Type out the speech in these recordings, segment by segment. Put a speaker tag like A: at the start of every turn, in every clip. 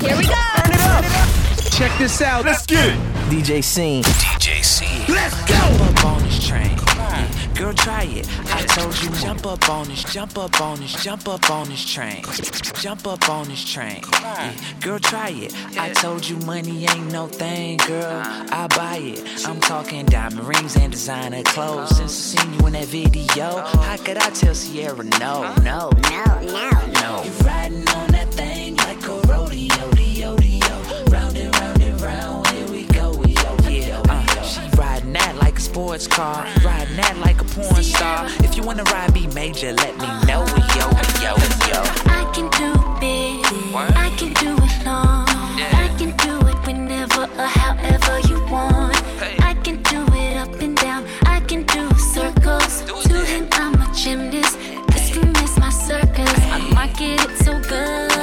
A: Here we go.
B: Turn it up. Check this out. Let's get it.
C: DJ Scene.
D: DJ C.
B: Let's go.
D: Jump up on this train. Girl, try it. I told you, jump up on this, jump up on this, jump up on this train. Jump up on this train. Yeah. Girl, try it. I told you money ain't no thing, girl. Uh-huh. I buy it. I'm talking diamond rings and designer clothes. Uh-huh. Since I seen you in that video, uh-huh. how could I tell Ciara no, no,
A: No, no.
D: no? You riding on that thing sports car, riding that like a porn star. If you wanna ride me major, let me know, yo, yo, yo.
E: I can do big, I can do it long. I can do it whenever or however you want. I can do it up and down. I can do circles. To him, I'm a gymnast. This room is my circus. I market it so good.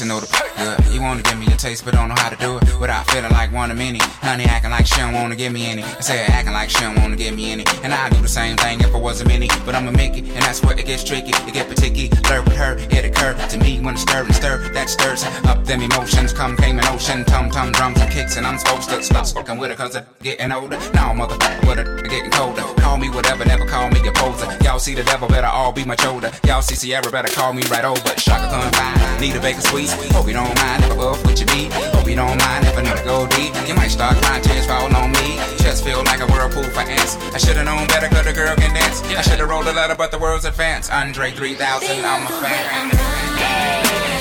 E: And
F: know the. You wanna give me a taste, but don't know how to do it without feeling like one of many. Honey acting like she don't wanna give me any. I say acting like she don't wanna give me any. And I do the same thing if I wasn't many. But I'ma make it, and that's where it gets tricky. It get particular. Flirt with her, it occur to me when it's stir and stir. That stirs up them emotions. Come came in ocean, tum tum drums and kicks, and I'm supposed to stop fucking with her cause I'm getting older. Now motherfucker with her getting colder. Call me whatever, never call me a poser. Y'all see the devil, better all be much older. Y'all see Ciara, better call me right over. Chaka Khan fine, need a bacon sweet. Hope you don't mind if I buff with your beat. Hope you don't mind if I to go deep. You might start crying tears fall on me. Just feel like a whirlpool for ants. I should've known better cause the girl can dance. I should've wrote a letter, but the world's advanced. Andre 3000, I'm a fan.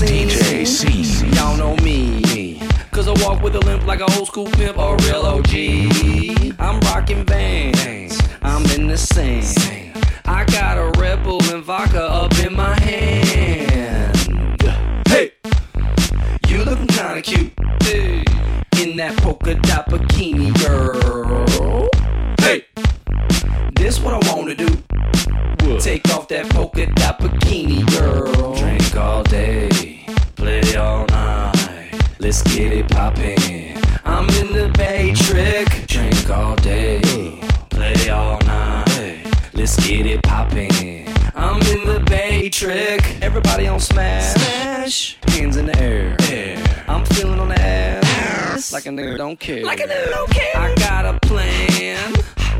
C: Step on the scene,
D: DJ C.
C: y'all know me. Cause I walk with a limp like a old school pimp or a real OG. I'm rocking bands, I'm in the scene. I got a Red Bull and vodka up in my hand. Hey, you looking kinda cute. Hey, in that polka dot bikini, girl. Hey, this what I wanna do. Take off that polka dot bikini, girl. Drink all day, all night. Let's get it poppin'. I'm in the Bay Trick. Drink all day, play all night. Let's get it poppin'. I'm in the Bay Trick. Everybody on smash. Smash. Hands in the air. air. I'm feeling on the ass. Like a nigga don't care. Like a nigga don't care. I got a plan.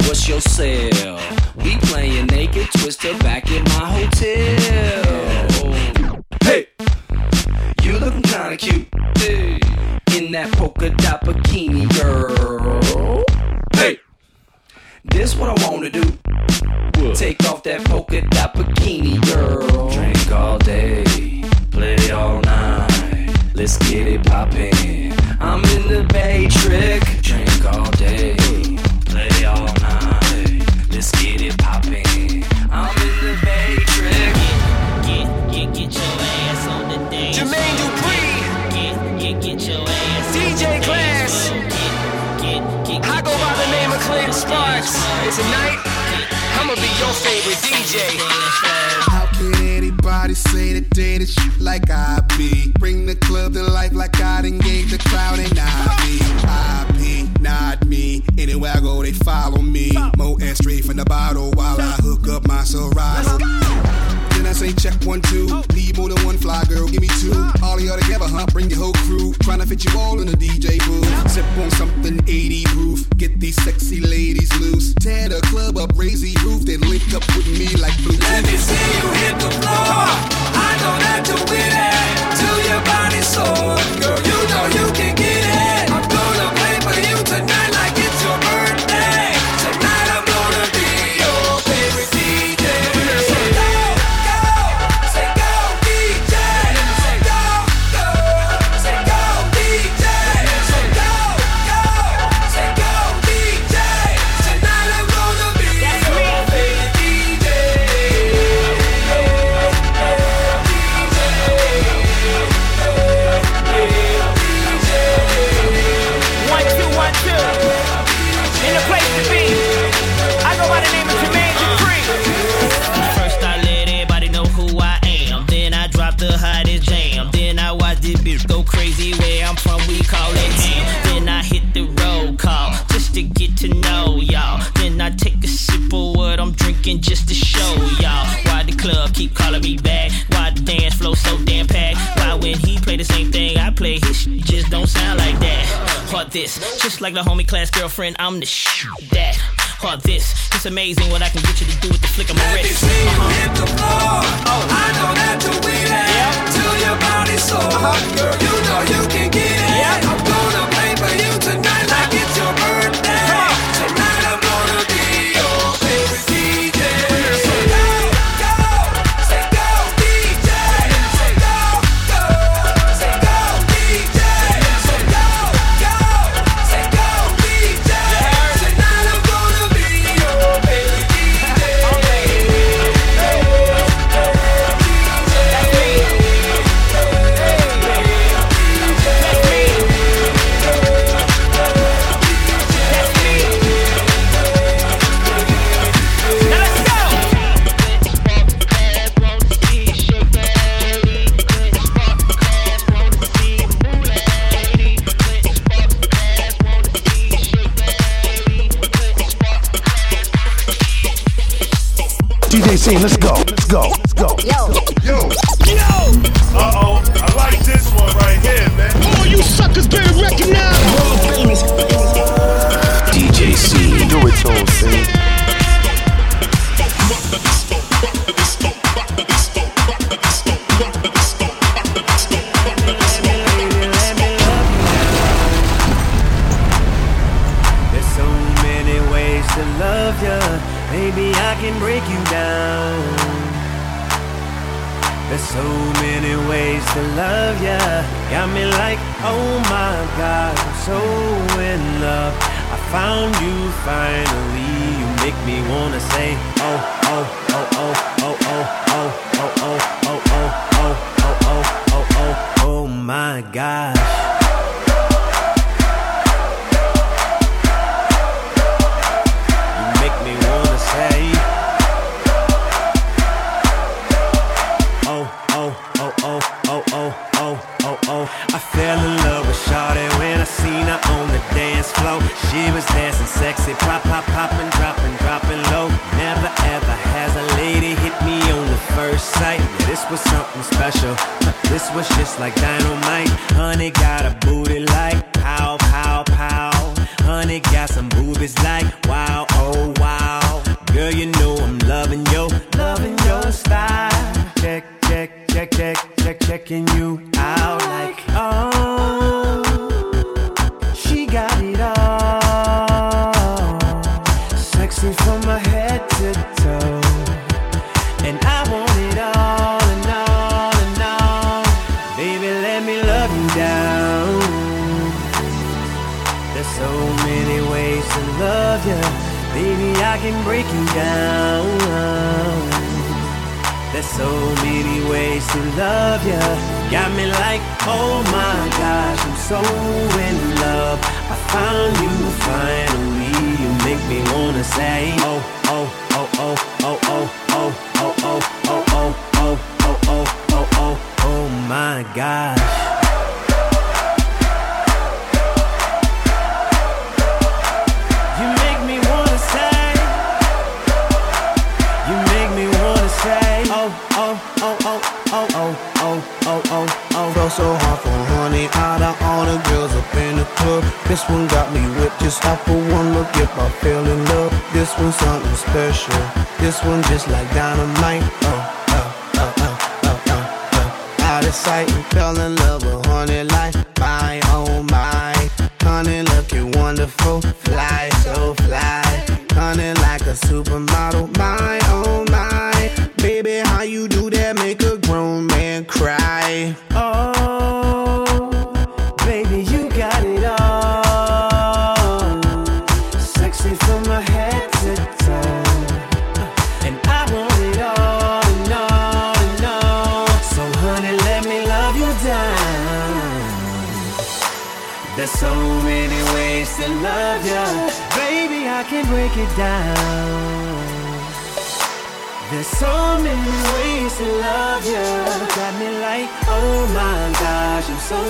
C: What's your sale? We playing naked twister back in my hotel. cute. Hey. In that polka dot bikini, girl. Hey, this what I wanna do. What? Take off that polka dot bikini, girl. Drink all day, play all night. Let's get it poppin'. I'm in the bay trick. Drink all day
B: DJ.
G: How can anybody say that they the shit like I be? Bring the club to life like I done gave the crowd and I be. I be, not me. Anywhere I go, they follow me. Mo and straight from the bottle while I hook up my Serato. Check one, two. Need more than one fly girl, give me two. All of y'all together, huh? Bring your whole crew. Tryna fit you all in the DJ booth. Sip on something 80 proof. Get these sexy ladies loose. Tear the club up, raise the roof. Then link up with me like blue.
C: Let me see you hit the floor. I know that you with it. Your body's sore. Like
H: the
A: homie class girlfriend, I'm the shit that. Or this, it's amazing what I can get you to do
B: Scene, let's go. Let's go.
I: Found you finally. You make me wanna say, oh, oh, oh, sexy, pop, pop, popping, dropping, dropping low. Never ever has a lady hit me on the first sight. Yeah, this was something special. This was just like dynamite. Honey got a booty like pow, pow, pow. Honey got some boobies like wow, oh wow. Girl, you know I'm loving your, loving your style. Check, check, check, check, check, checking you love ya. Got me like, oh my gosh, I'm so in love. I found you finally. You make me wanna say, oh, oh, oh, oh.
J: so hard for honey. Out of all the girls up in the club This one got me whipped just off for one look. If I fell in love This one's something special. This one just like dynamite. Oh out of sight and fell in love with honey like my oh my. Honey looking wonderful. Fly so fly. Honey like a supermodel. My oh my. Baby how you do that?
I: so many ways to love you. Got me like, oh my gosh, I'm so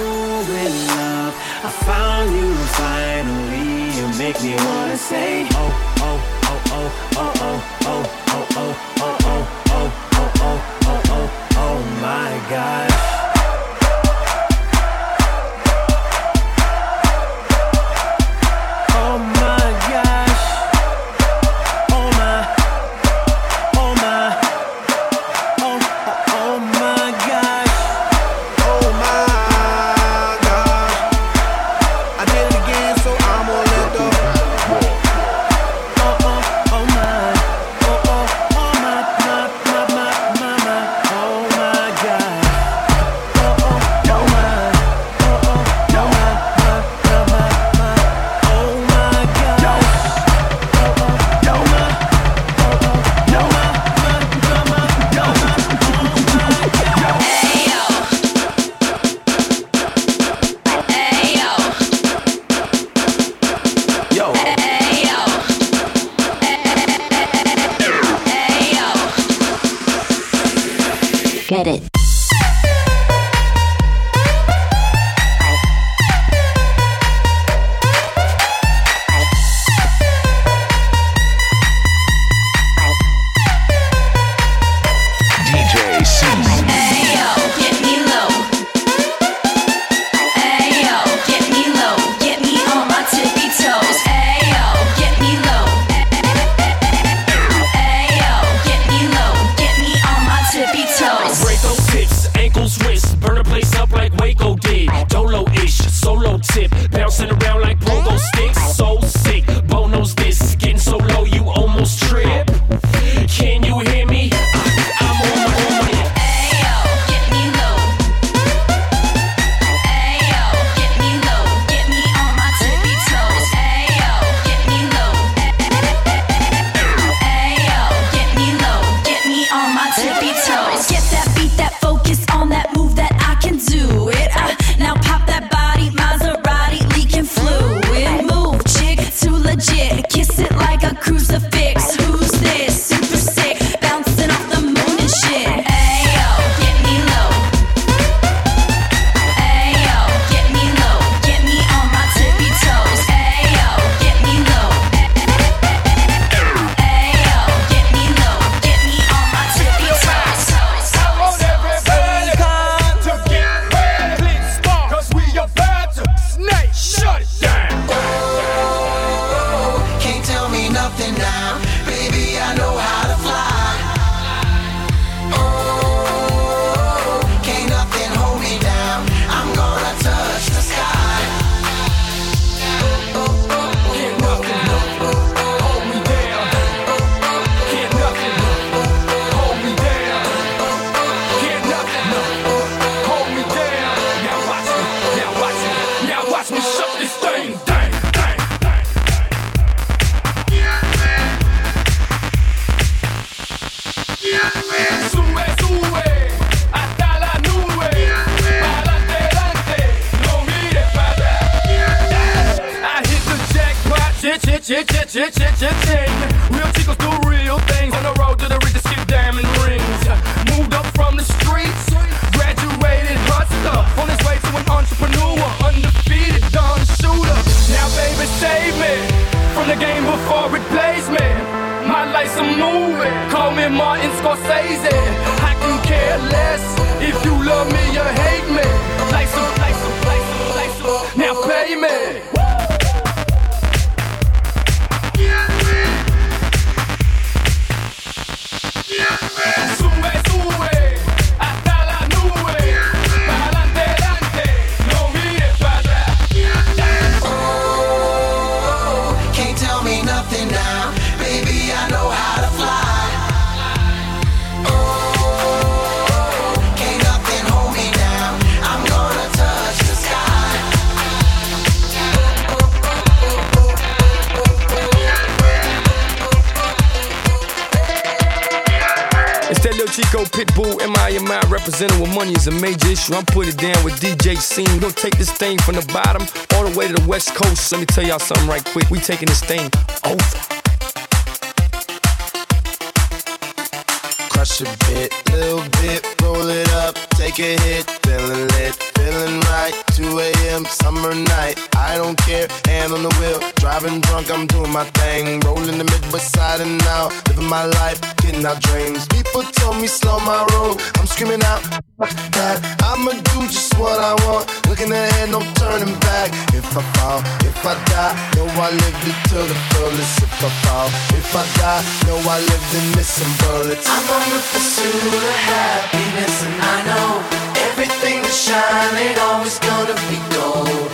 I: in love. I found you finally. You make me wanna say, oh, oh, oh, oh, oh, oh, oh, oh, oh, oh, oh, oh, oh, oh, oh, oh, oh, oh, my
K: God. is a major issue. I'm putting down with DJ Scene. We don't take this thing from the bottom all the way to the West Coast. Let me tell y'all something right quick. We taking this thing over.
L: crush a bit, little bit, roll it up, take a hit, feeling lit, feeling 2 a.m. summer night. I don't care, hand on the wheel, driving drunk, I'm doing my thing. Rolling the Midwest side and out, living my life, getting out dreams. People told me slow my road, I'm screaming out that I'ma do just what I want. Looking ahead, no turning back. If I fall, if I die, know I lived it to the fullest. If I fall, if I die, know I lived in missing bullets.
M: I'm on the pursuit of happiness, and I know shine ain't always gonna be gold.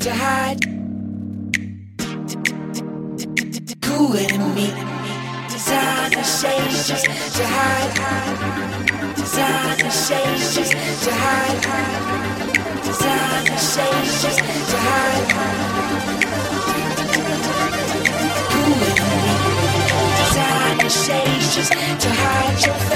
L: to
N: hide. Cool enemy, designer shades just to hide. Designer shades just to hide. Designer shades just to hide. Cool enemy, designer shades just to hide your.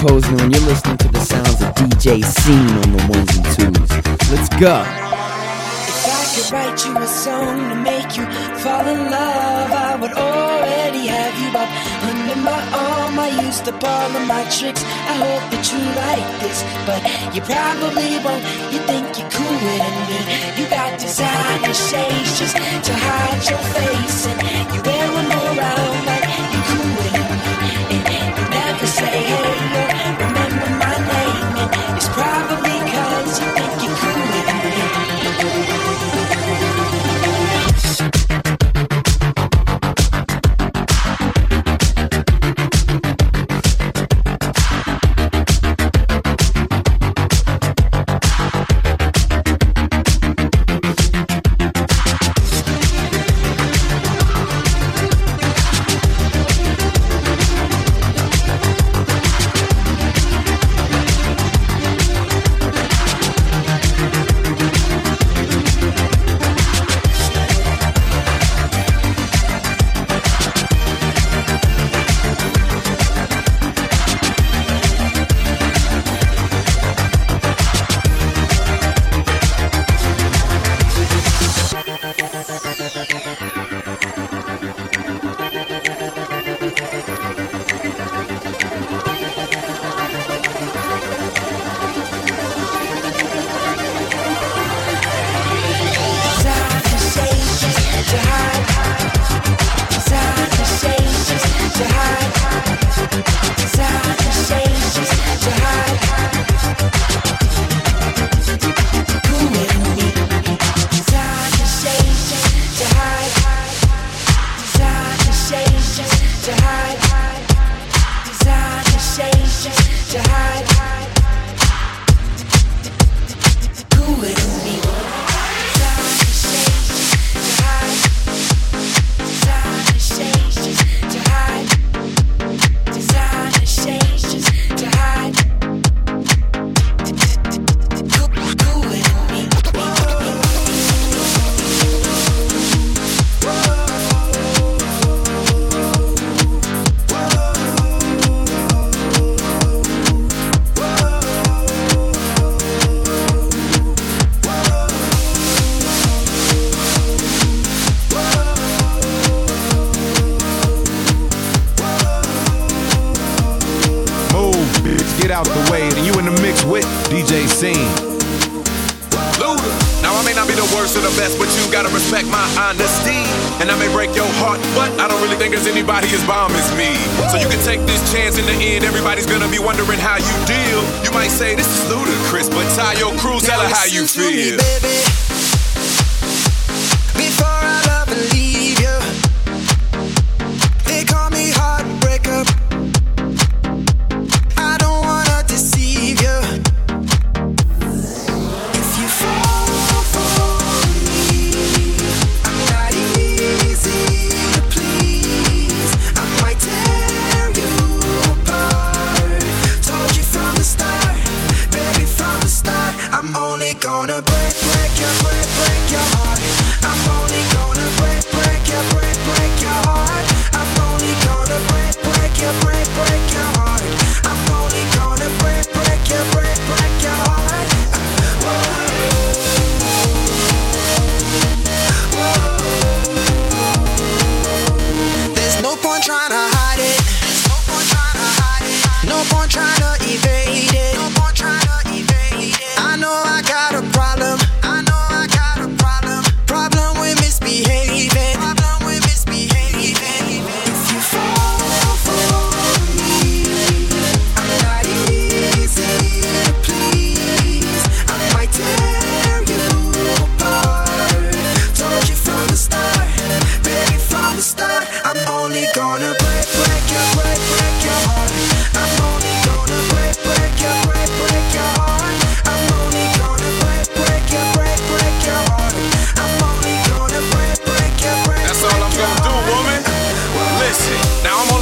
O: Posner, and you're listening to the sounds of DJ Scene on the ones and twos. Let's go.
N: If I could write you a song to make you fall in love, I would already have you up under my arm. I used up all of my tricks. I hope that you like this, but you probably won't. You think you're cooler than me. You got designer shades just to hide your face, and you're
J: wearing around.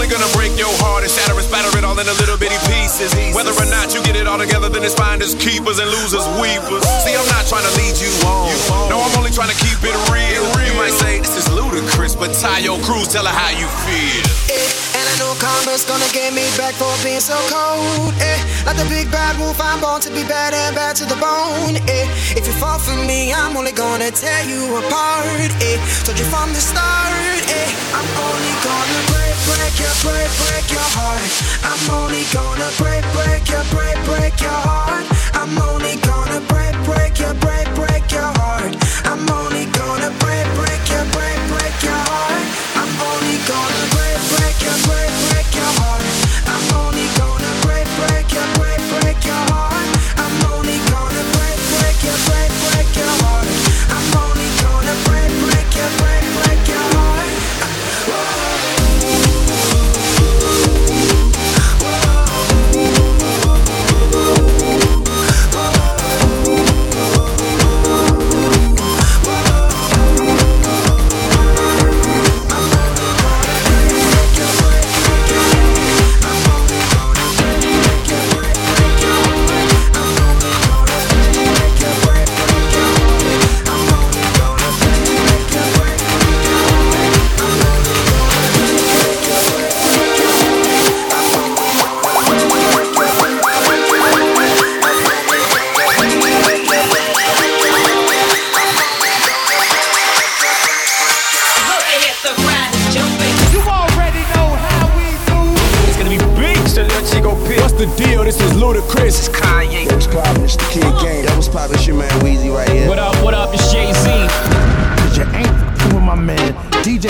J: They're gonna break your heart
P: and shatter and spatter it all into little bitty pieces. Whether or not you get it all together, then it's finders, keepers, and losers, weepers. See, I'm not trying to lead you on. No, I'm only trying to keep it real. You might say this is ludicrous, but Taio Cruz, tell her how you feel
J: condoms gonna get me back for being so cold. Eh? Like the big bad wolf, I'm born to be bad and bad to the bone. Eh? If you fall for me, I'm only gonna tear you apart. Eh? Told you from the start, eh? I'm only gonna break, break your, break, break your heart. I'm only gonna break, break your, break, break your heart. I'm only gonna break, break your, break, break your heart. I'm only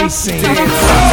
C: I
B: sing.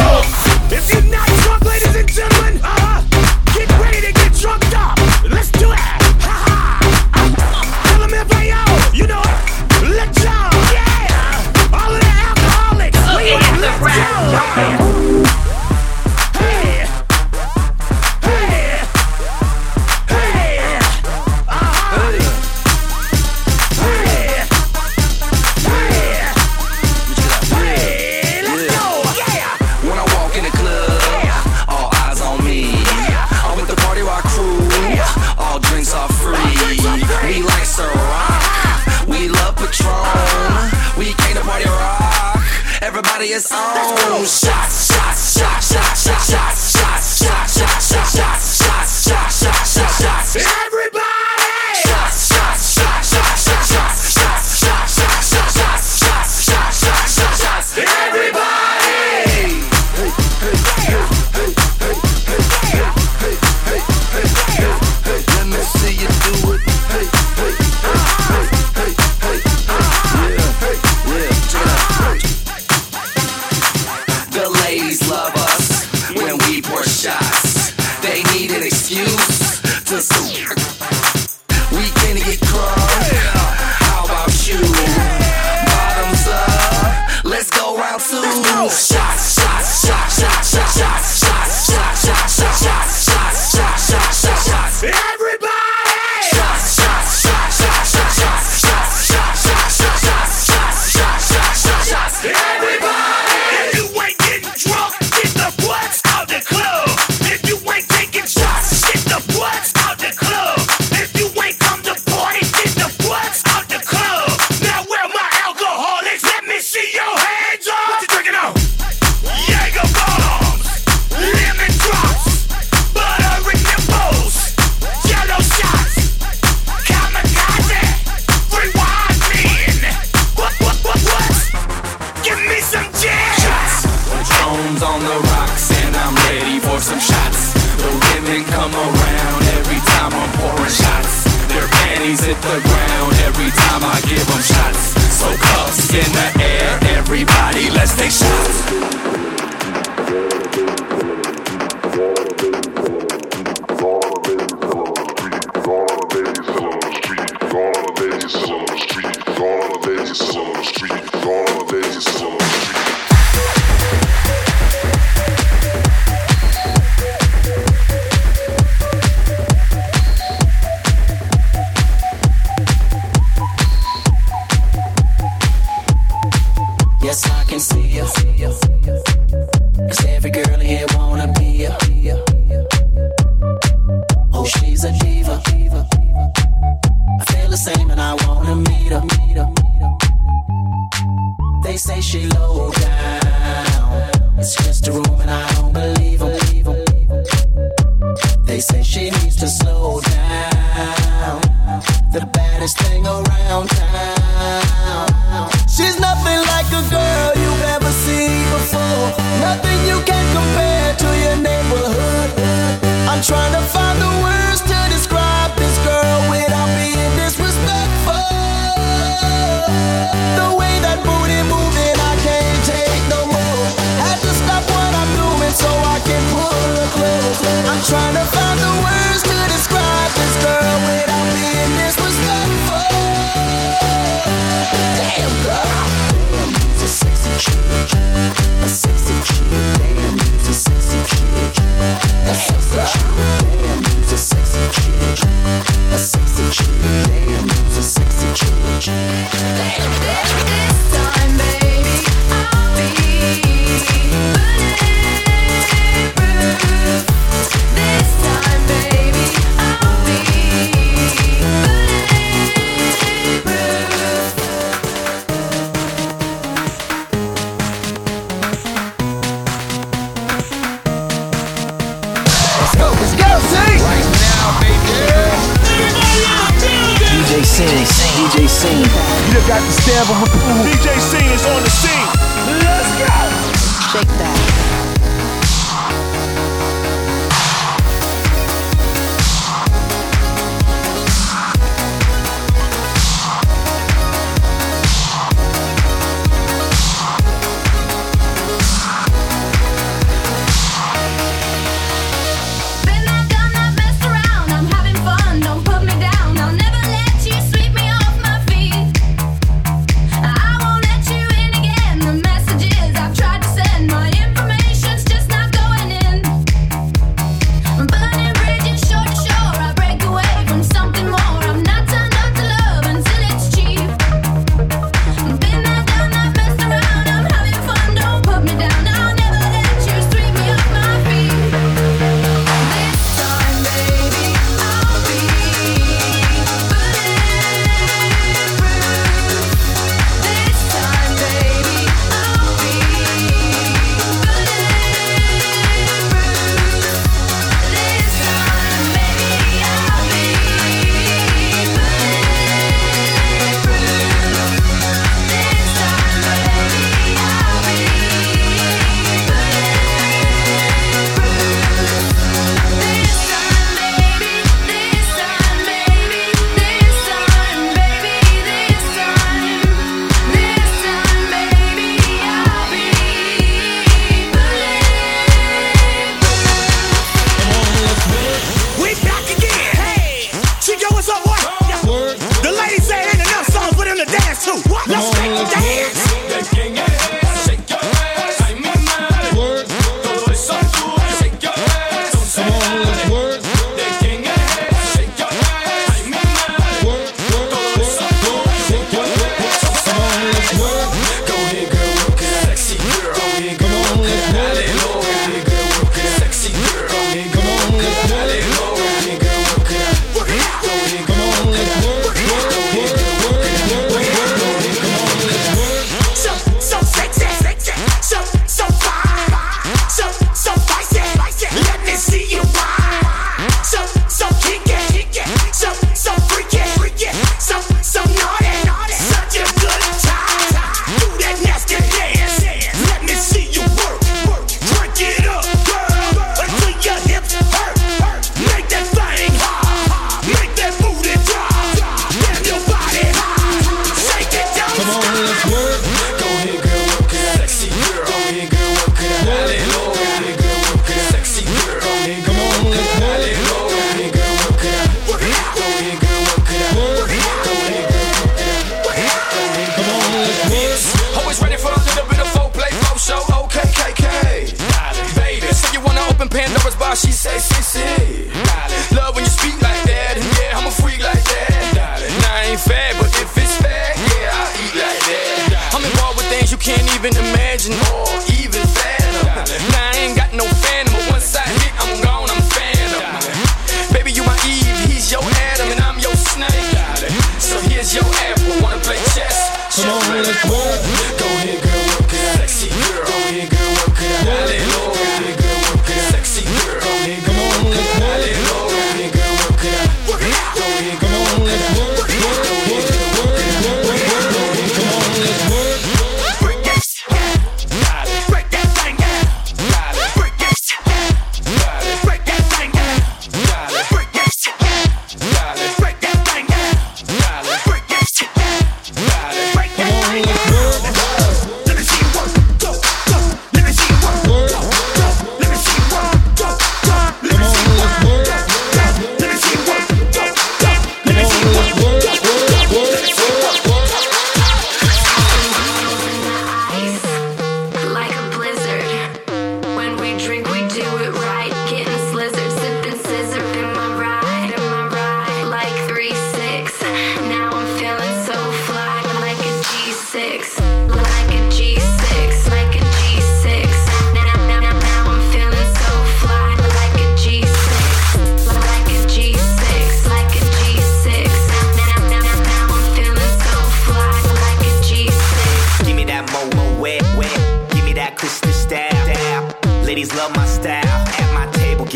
K: Even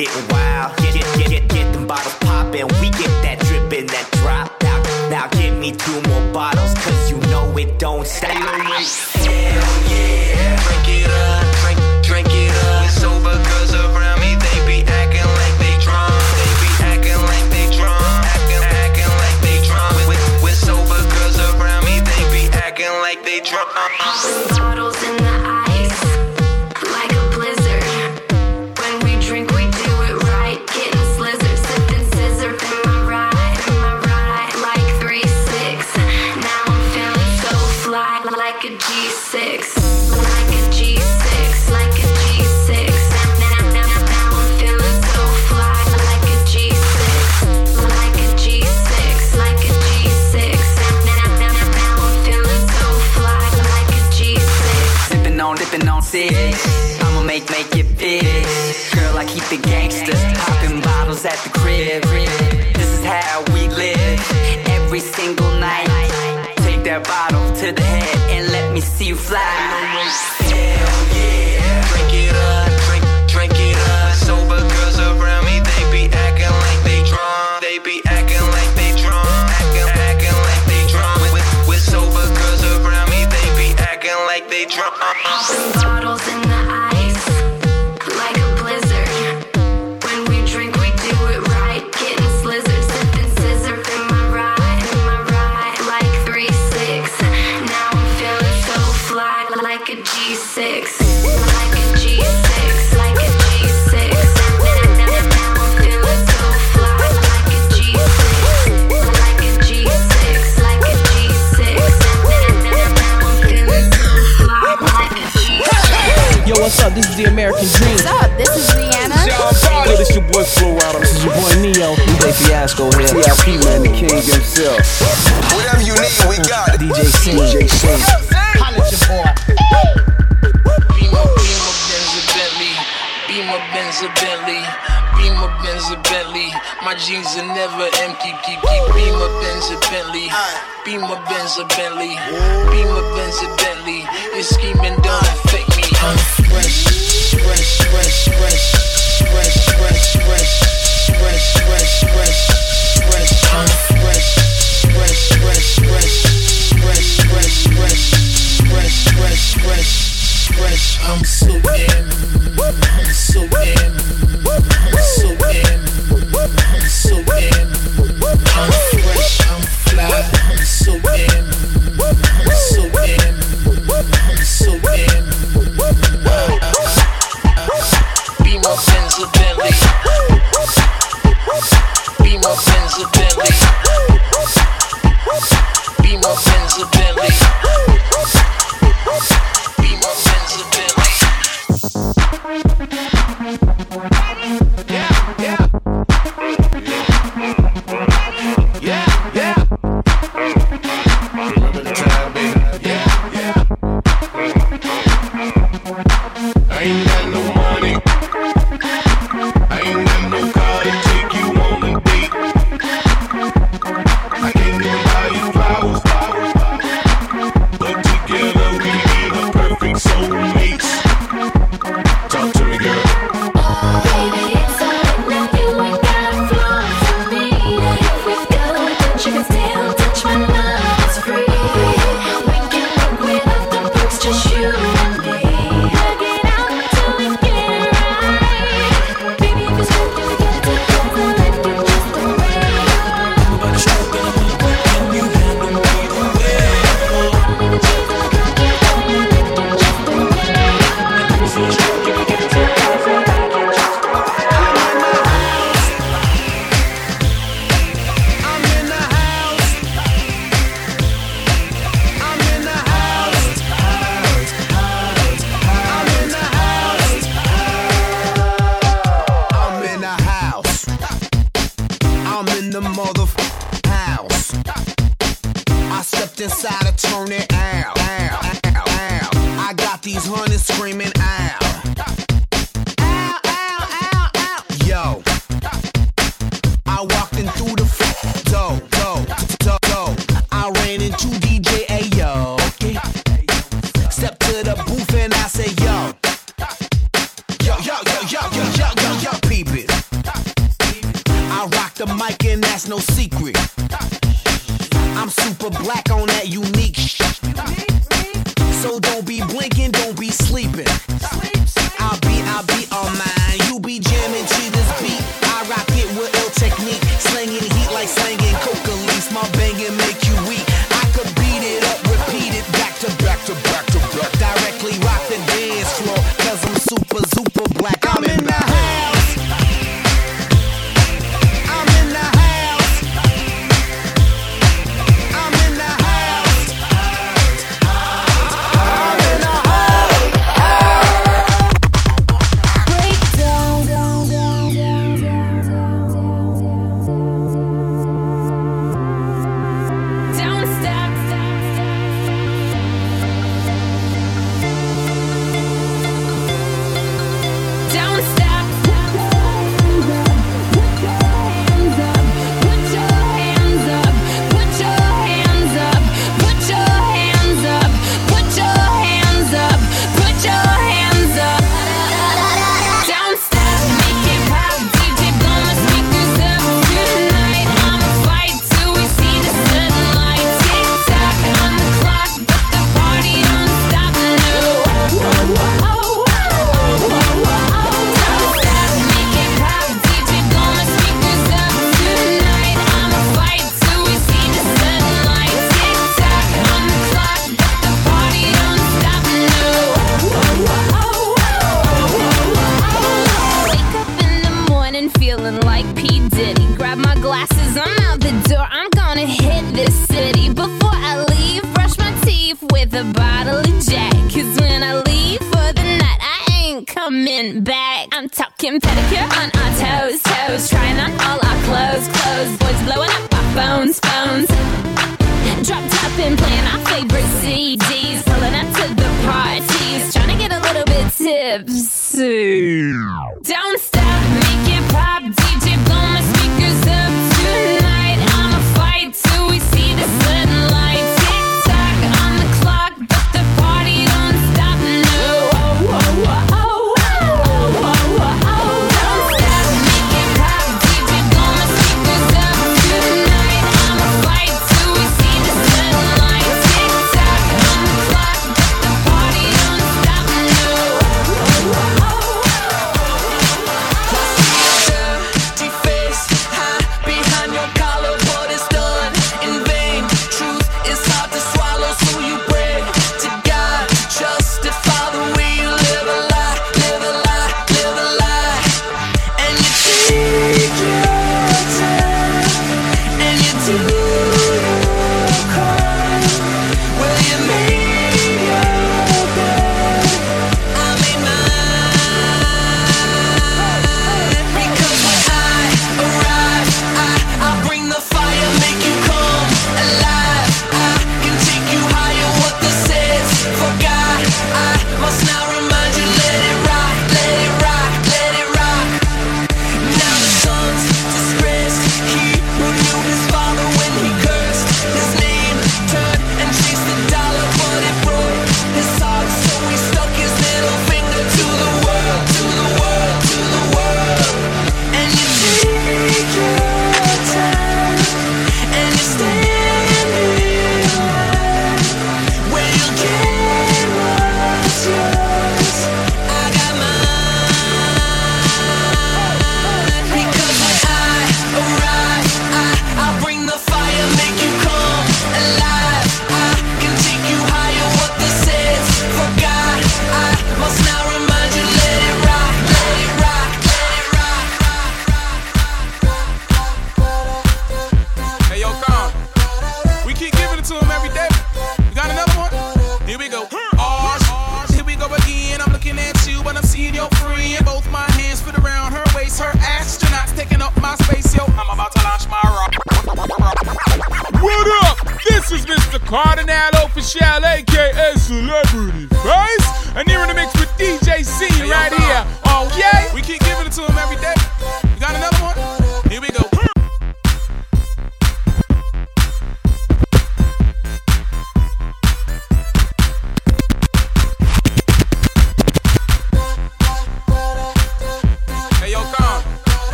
Q: Get wild, get, get, get, get, get them bottles poppin'. We get that drip and that drop out. Now give me two more bottles, cause you know it don't stop. Hell yeah, drink it up, drink, drink it up. It's over, cause around me they be acting like they drunk. They be acting like they drunk, acting, acting like they drunk. We're, we're sober, cause around me they be acting like they drunk. bottle to the head and let me see you fly.
O: This is the American dream.
R: What's up? This is Rihanna.
O: Yo, this your boy Flo Rida. This is your boy Ne-Yo. DJ Fiasco here. TRP man, the king himself.
S: Whatever you need, we got it.
O: DJ C. DJ C.
T: Holla your boy. Beamer, beam Benz a Bentley. Beamer, Benz a Bentley. Beam Benz a Bentley. My jeans are never empty. Keep, keep. Beamer, Benz a Bentley. Beamer, Benz a Bentley. Beamer, Benz a Bentley. You scheming, don't affect I'm so
U: in, I'm
V: so in, I'm
W: so in.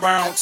J: Bounce.